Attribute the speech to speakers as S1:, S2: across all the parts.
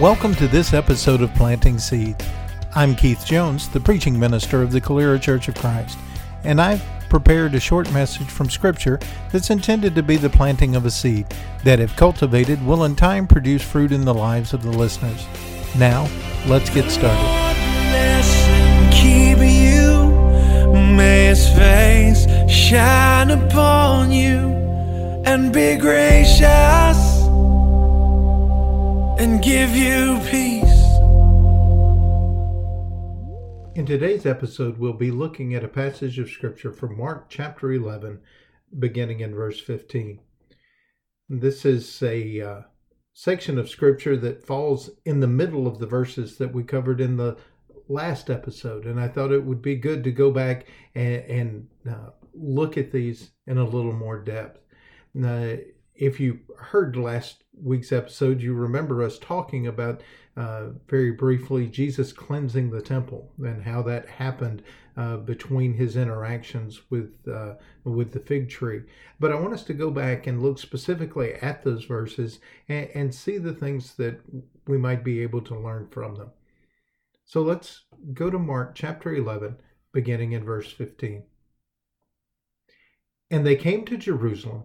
S1: Welcome to this episode of Planting Seed. I'm Keith Jones, the preaching minister of the Calera Church of Christ, and I've prepared a short message from Scripture that's intended to be the planting of a seed that, if cultivated, will in time produce fruit in the lives of the listeners. Now, let's get started.
S2: And give you peace.
S1: In today's episode, we'll be looking at a passage of Scripture from Mark chapter 11, beginning in verse 15. This is a uh, section of Scripture that falls in the middle of the verses that we covered in the last episode, and I thought it would be good to go back and, and uh, look at these in a little more depth. Now, if you heard last week's episode, you remember us talking about uh, very briefly Jesus cleansing the temple and how that happened uh, between his interactions with uh, with the fig tree. But I want us to go back and look specifically at those verses and, and see the things that we might be able to learn from them. So let's go to Mark chapter 11, beginning in verse 15. And they came to Jerusalem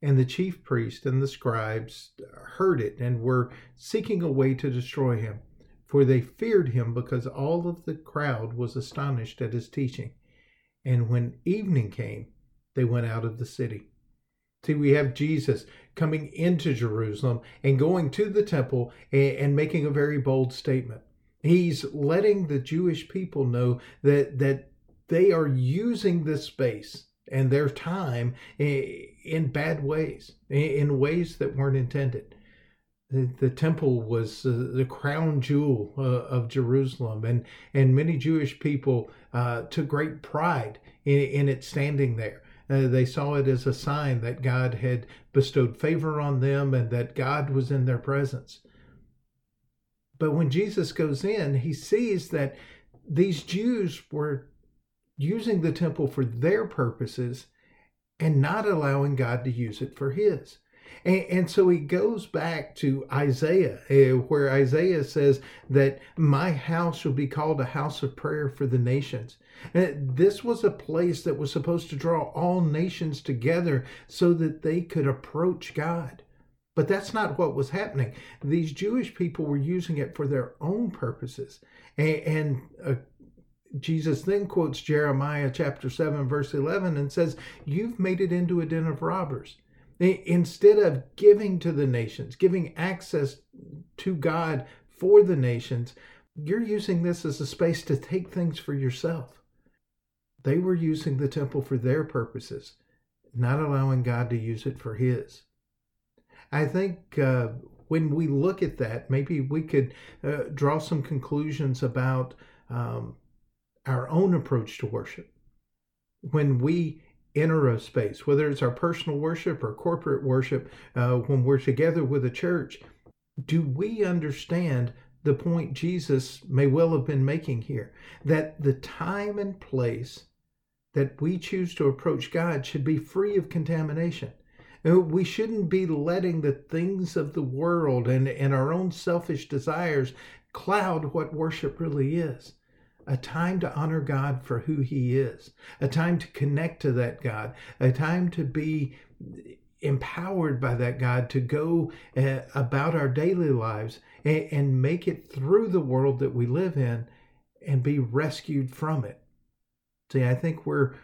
S1: And the chief priests and the scribes heard it and were seeking a way to destroy him, for they feared him because all of the crowd was astonished at his teaching. And when evening came, they went out of the city. See, we have Jesus coming into Jerusalem and going to the temple and, and making a very bold statement. He's letting the Jewish people know that that they are using this space and their time in bad ways, in ways that weren't intended. The, temple was the crown jewel uh, of Jerusalem, and, and many Jewish people uh, took great pride in, in it standing there. Uh, they saw it as a sign that God had bestowed favor on them and that God was in their presence. But when Jesus goes in, he sees that these Jews were using the temple for their purposes and not allowing God to use it for his. And, and, so he goes back to Isaiah, uh, where Isaiah says that my house shall be called a house of prayer for the nations. And this was a place that was supposed to draw all nations together so that they could approach God. But that's not what was happening. These Jewish people were using it for their own purposes. And, and uh, Jesus then quotes Jeremiah chapter 7, verse 11, and says, You've made it into a den of robbers. Instead of giving to the nations, giving access to God for the nations, you're using this as a space to take things for yourself. They were using the temple for their purposes, not allowing God to use it for His. I think uh, when we look at that, maybe we could uh, draw some conclusions about um, our own approach to worship. When we enter a space, whether it's our personal worship or corporate worship, uh, when we're together with a church, do we understand the point Jesus may well have been making here? That the time and place that we choose to approach God should be free of contamination. Uh, we shouldn't be letting the things of the world and, and our own selfish desires cloud what worship really is a time to honor God for who He is, a time to connect to that God, a time to be empowered by that God to go uh, about our daily lives and, and make it through the world that we live in and be rescued from it. See, I think we're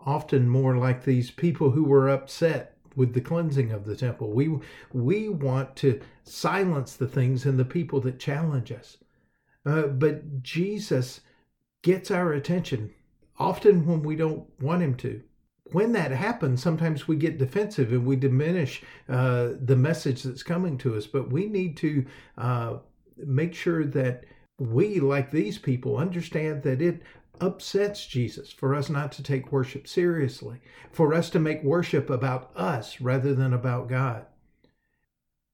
S1: often more like these people who were upset with the cleansing of the temple. We we want to silence the things and the people that challenge us. Uh, but Jesus gets our attention, often when we don't want him to. When that happens, sometimes we get defensive and we diminish uh, the message that's coming to us, but we need to uh, make sure that we, like these people, understand that it upsets Jesus for us not to take worship seriously, for us to make worship about us rather than about God.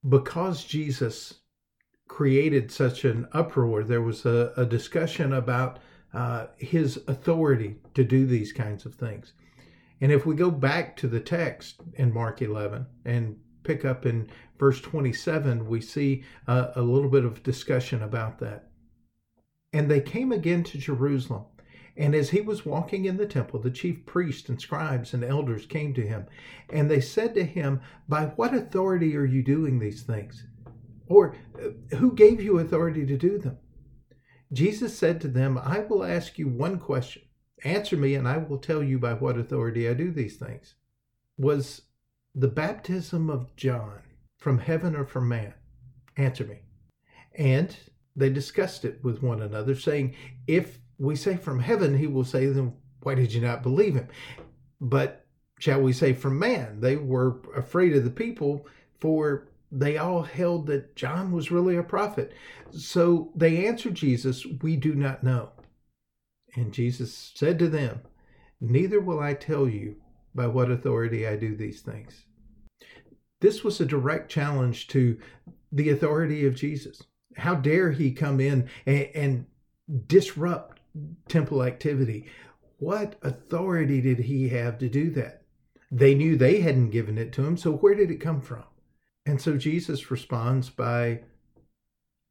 S1: Because Jesus created such an uproar, there was a, a discussion about uh, his authority to do these kinds of things. And if we go back to the text in Mark 11 and pick up in verse 27, we see uh, a little bit of discussion about that. And they came again to Jerusalem. And as he was walking in the temple, the chief priests and scribes and elders came to him. And they said to him, By what authority are you doing these things? Or uh, who gave you authority to do them? Jesus said to them, I will ask you one question. Answer me, and I will tell you by what authority I do these things. Was the baptism of John from heaven or from man? Answer me. And they discussed it with one another, saying, If we say from heaven, he will say, Then why did you not believe him? But shall we say from man? They were afraid of the people, for they all held that John was really a prophet. So they answered Jesus, We do not know. And Jesus said to them, Neither will I tell you by what authority I do these things. This was a direct challenge to the authority of Jesus. How dare he come in and, and disrupt temple activity? What authority did he have to do that? They knew they hadn't given it to him, so where did it come from? And so Jesus responds by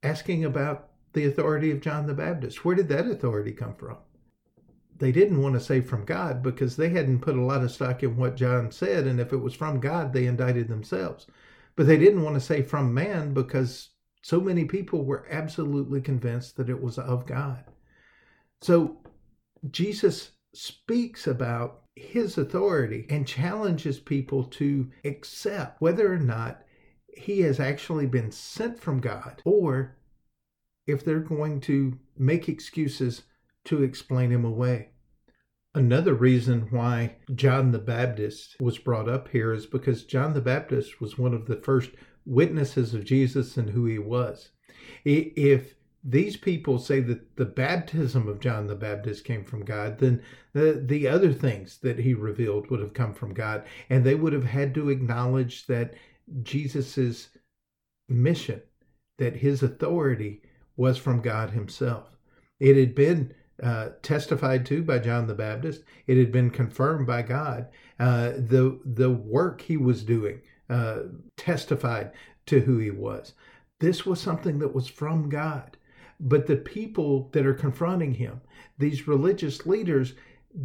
S1: asking about the authority of John the Baptist. Where did that authority come from? They didn't want to say from God because they hadn't put a lot of stock in what John said. And if it was from God, they indicted themselves. But they didn't want to say from man because so many people were absolutely convinced that it was of God. So Jesus speaks about his authority and challenges people to accept whether or not he has actually been sent from God or if they're going to make excuses to explain him away. Another reason why John the Baptist was brought up here is because John the Baptist was one of the first witnesses of Jesus and who he was. If these people say that the baptism of John the Baptist came from God, then the, the other things that he revealed would have come from God. And they would have had to acknowledge that Jesus's mission, that his authority was from God himself. It had been uh, testified to by John the Baptist. It had been confirmed by God. Uh, the the work he was doing uh, testified to who he was. This was something that was from God. But the people that are confronting him, these religious leaders,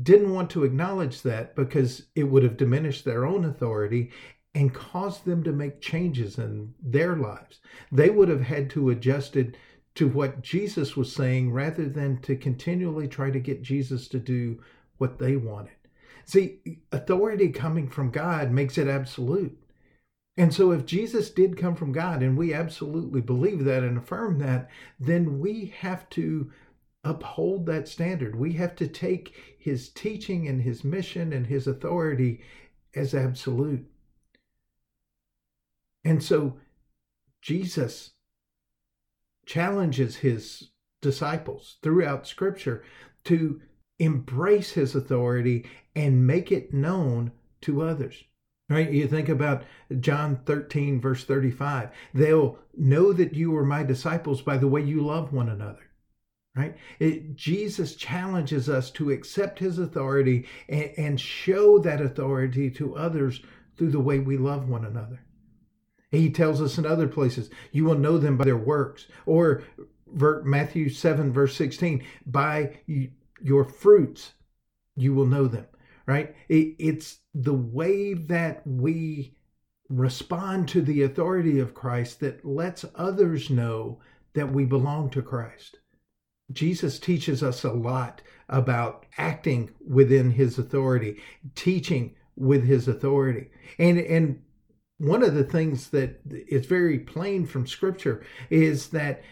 S1: didn't want to acknowledge that because it would have diminished their own authority and caused them to make changes in their lives. They would have had to adjust it to what Jesus was saying rather than to continually try to get Jesus to do what they wanted. See, authority coming from God makes it absolute. And so, if Jesus did come from God, and we absolutely believe that and affirm that, then we have to uphold that standard. We have to take his teaching and his mission and his authority as absolute. And so, Jesus challenges his disciples throughout scripture to embrace his authority and make it known to others. Right? You think about John 13, verse 35. They'll know that you are my disciples by the way you love one another. Right? It, Jesus challenges us to accept his authority and, and show that authority to others through the way we love one another. He tells us in other places, you will know them by their works. Or Matthew 7, verse 16, by your fruits you will know them, right? It's the way that we respond to the authority of Christ that lets others know that we belong to Christ. Jesus teaches us a lot about acting within his authority, teaching with his authority. And and one of the things that is very plain from scripture is that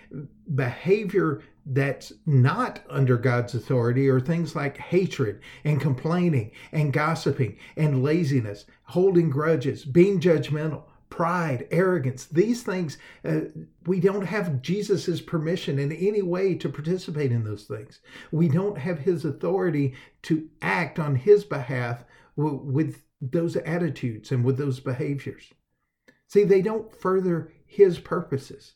S1: behavior that's not under God's authority are things like hatred and complaining and gossiping and laziness, holding grudges, being judgmental, pride, arrogance, these things, uh, we don't have Jesus's permission in any way to participate in those things. We don't have his authority to act on his behalf w- with those attitudes and with those behaviors. See, they don't further his purposes.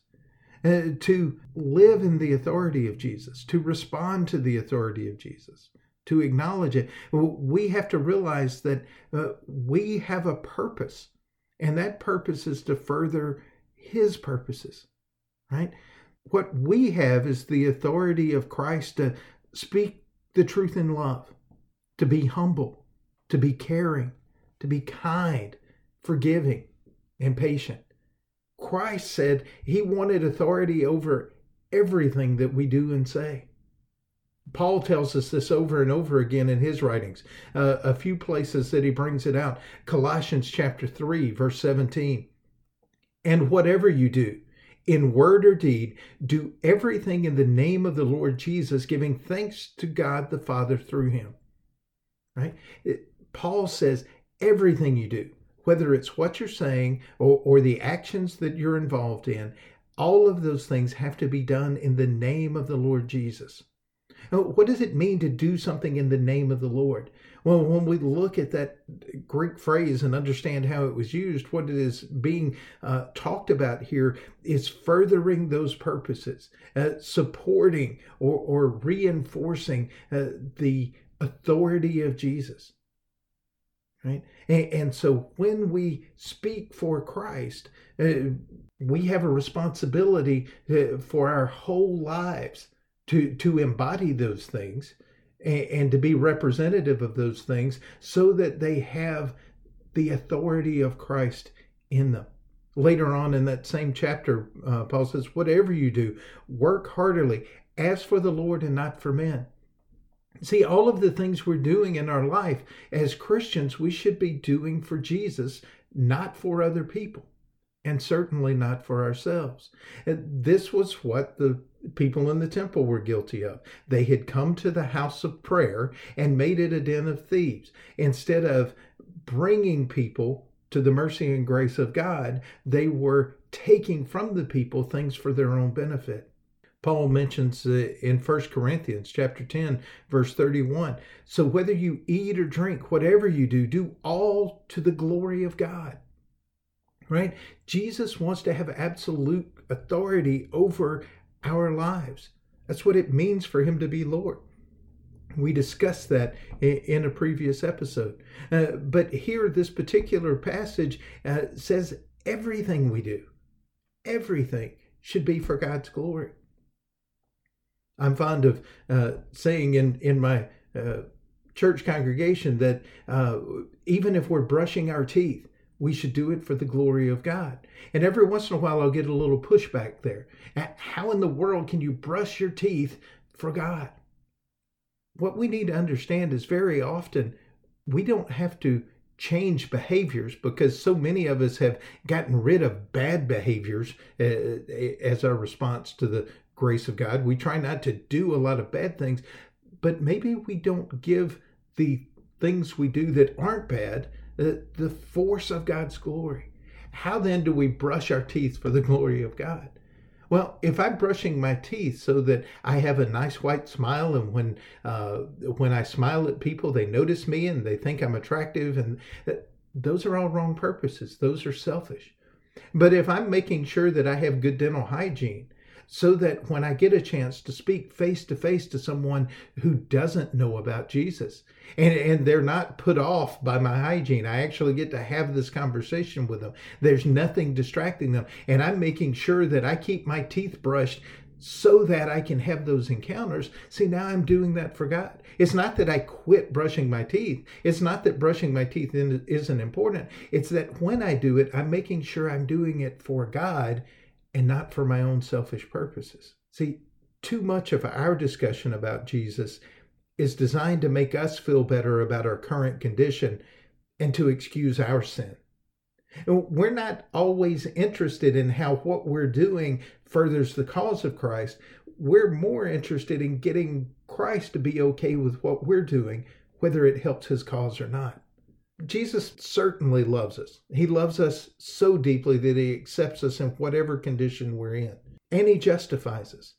S1: Uh, to live in the authority of Jesus, to respond to the authority of Jesus, to acknowledge it, we have to realize that uh, we have a purpose and that purpose is to further his purposes, right? What we have is the authority of Christ to speak the truth in love, to be humble, to be caring, to be kind, forgiving, and patient. Christ said he wanted authority over everything that we do and say. Paul tells us this over and over again in his writings. Uh, a few places that he brings it out. Colossians chapter 3, verse 17. And whatever you do, in word or deed, do everything in the name of the Lord Jesus, giving thanks to God the Father through him. Right? It, Paul says, everything you do, whether it's what you're saying or, or the actions that you're involved in, all of those things have to be done in the name of the Lord Jesus. What does it mean to do something in the name of the Lord? Well, when we look at that Greek phrase and understand how it was used, what it is being uh, talked about here is furthering those purposes, uh, supporting or, or reinforcing uh, the authority of Jesus. Right? And, and, so when we speak for Christ, uh, we have a responsibility uh, for our whole lives to to embody those things and, and to be representative of those things so that they have the authority of Christ in them. Later on in that same chapter, uh, Paul says, Whatever you do, work heartily, as for the Lord and not for men. See, all of the things we're doing in our life as Christians, we should be doing for Jesus, not for other people, and certainly not for ourselves. And This was what the people in the temple were guilty of. They had come to the house of prayer and made it a den of thieves. Instead of bringing people to the mercy and grace of God, they were taking from the people things for their own benefit. Paul mentions in 1 Corinthians chapter 10 verse 31, so whether you eat or drink, whatever you do, do all to the glory of God. Right? Jesus wants to have absolute authority over our lives. That's what it means for him to be Lord. We discussed that in a previous episode. Uh, but here, this particular passage uh, says everything we do, everything should be for God's glory. I'm fond of uh, saying in, in my uh, church congregation that uh, even if we're brushing our teeth, we should do it for the glory of God. And every once in a while, I'll get a little pushback there. How in the world can you brush your teeth for God? What we need to understand is very often we don't have to change behaviors because so many of us have gotten rid of bad behaviors uh, as our response to the grace of God. We try not to do a lot of bad things, but maybe we don't give the things we do that aren't bad the, the force of God's glory. How then do we brush our teeth for the glory of God? Well, if I'm brushing my teeth so that I have a nice white smile, and when uh, when I smile at people, they notice me and they think I'm attractive, and that, those are all wrong purposes. Those are selfish. But if I'm making sure that I have good dental hygiene, so that when I get a chance to speak face to face to someone who doesn't know about Jesus and, and they're not put off by my hygiene, I actually get to have this conversation with them. There's nothing distracting them. And I'm making sure that I keep my teeth brushed so that I can have those encounters. See, now I'm doing that for God. It's not that I quit brushing my teeth. It's not that brushing my teeth isn't important. It's that when I do it, I'm making sure I'm doing it for God and not for my own selfish purposes. See, too much of our discussion about Jesus is designed to make us feel better about our current condition and to excuse our sin. We're not always interested in how what we're doing furthers the cause of Christ. We're more interested in getting Christ to be okay with what we're doing, whether it helps his cause or not. Jesus certainly loves us. He loves us so deeply that he accepts us in whatever condition we're in, and he justifies us.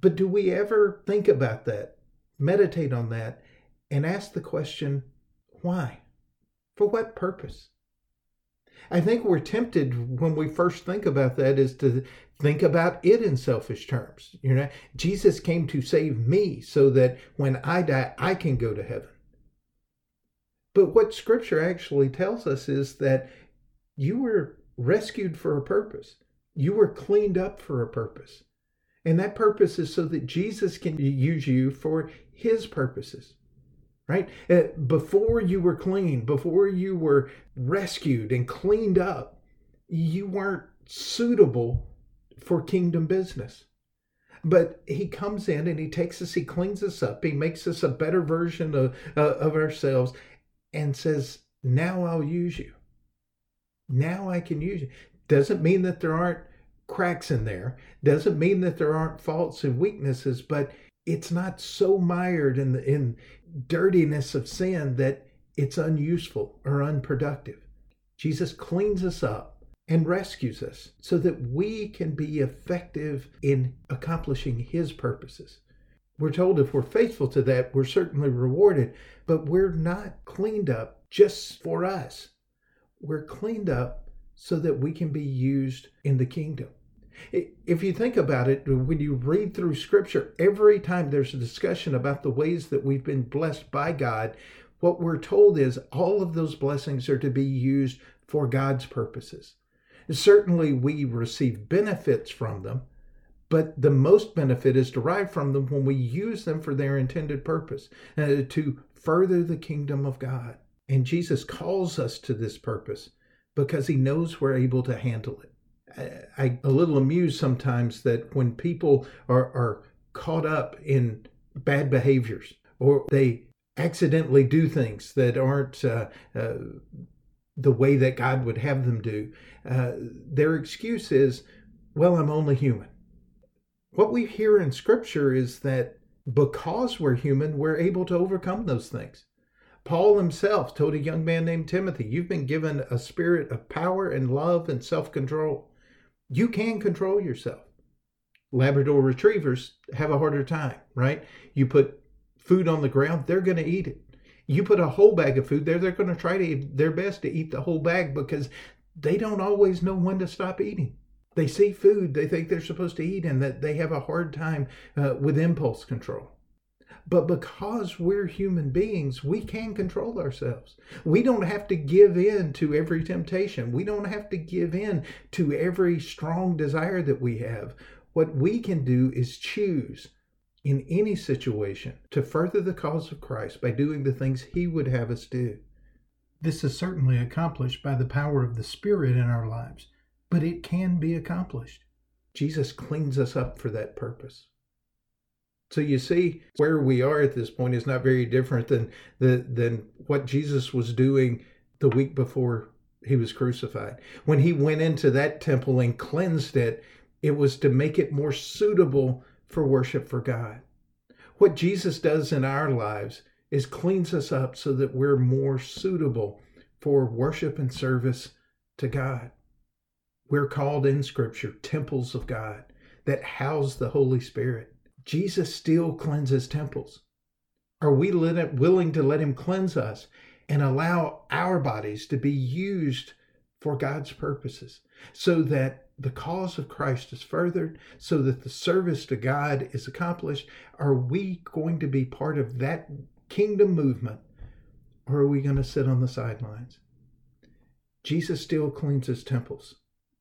S1: But do we ever think about that, meditate on that, and ask the question, why? For what purpose? I think we're tempted when we first think about that is to think about it in selfish terms. You know, Jesus came to save me so that when I die, I can go to heaven. But what scripture actually tells us is that you were rescued for a purpose. You were cleaned up for a purpose. And that purpose is so that Jesus can use you for his purposes right? Uh, before you were clean, before you were rescued and cleaned up, you weren't suitable for kingdom business. But he comes in and he takes us, he cleans us up, he makes us a better version of, uh, of ourselves and says, Now I'll use you. Now I can use you. Doesn't mean that there aren't cracks in there, doesn't mean that there aren't faults and weaknesses, but it's not so mired in the in dirtiness of sin that it's unuseful or unproductive. Jesus cleans us up and rescues us so that we can be effective in accomplishing his purposes. We're told if we're faithful to that, we're certainly rewarded, but we're not cleaned up just for us. We're cleaned up so that we can be used in the kingdom. If you think about it, when you read through scripture, every time there's a discussion about the ways that we've been blessed by God, what we're told is all of those blessings are to be used for God's purposes. Certainly, we receive benefits from them, but the most benefit is derived from them when we use them for their intended purpose uh, to further the kingdom of God. And Jesus calls us to this purpose because he knows we're able to handle it. I, a little amused sometimes that when people are, are caught up in bad behaviors or they accidentally do things that aren't uh, uh, the way that God would have them do, uh, their excuse is, well, I'm only human. What we hear in Scripture is that because we're human, we're able to overcome those things. Paul himself told a young man named Timothy, You've been given a spirit of power and love and self control. You can control yourself. Labrador retrievers have a harder time, right? You put food on the ground, they're going to eat it. You put a whole bag of food there, they're going to try to their best to eat the whole bag because they don't always know when to stop eating. They see food they think they're supposed to eat and that they have a hard time uh, with impulse control. But because we're human beings, we can control ourselves. We don't have to give in to every temptation. We don't have to give in to every strong desire that we have. What we can do is choose in any situation to further the cause of Christ by doing the things He would have us do. This is certainly accomplished by the power of the Spirit in our lives, but it can be accomplished. Jesus cleans us up for that purpose. So you see where we are at this point is not very different than the than what Jesus was doing the week before he was crucified. When he went into that temple and cleansed it, it was to make it more suitable for worship for God. What Jesus does in our lives is cleans us up so that we're more suitable for worship and service to God. We're called in Scripture temples of God that house the Holy Spirit. Jesus still cleanses temples. Are we willing to let him cleanse us and allow our bodies to be used for God's purposes so that the cause of Christ is furthered, so that the service to God is accomplished? Are we going to be part of that kingdom movement or are we going to sit on the sidelines? Jesus still cleanses temples.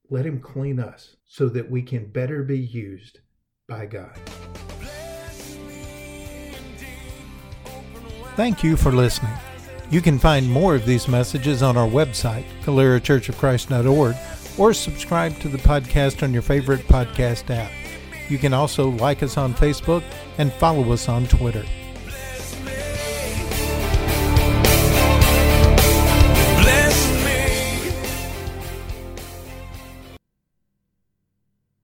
S1: Let him clean us so that we can better be used by God.
S3: Thank you for listening. You can find more of these messages on our website, calerachurchofchrist.org, or subscribe to the podcast on your favorite podcast app. You can also like us on Facebook and follow us on Twitter.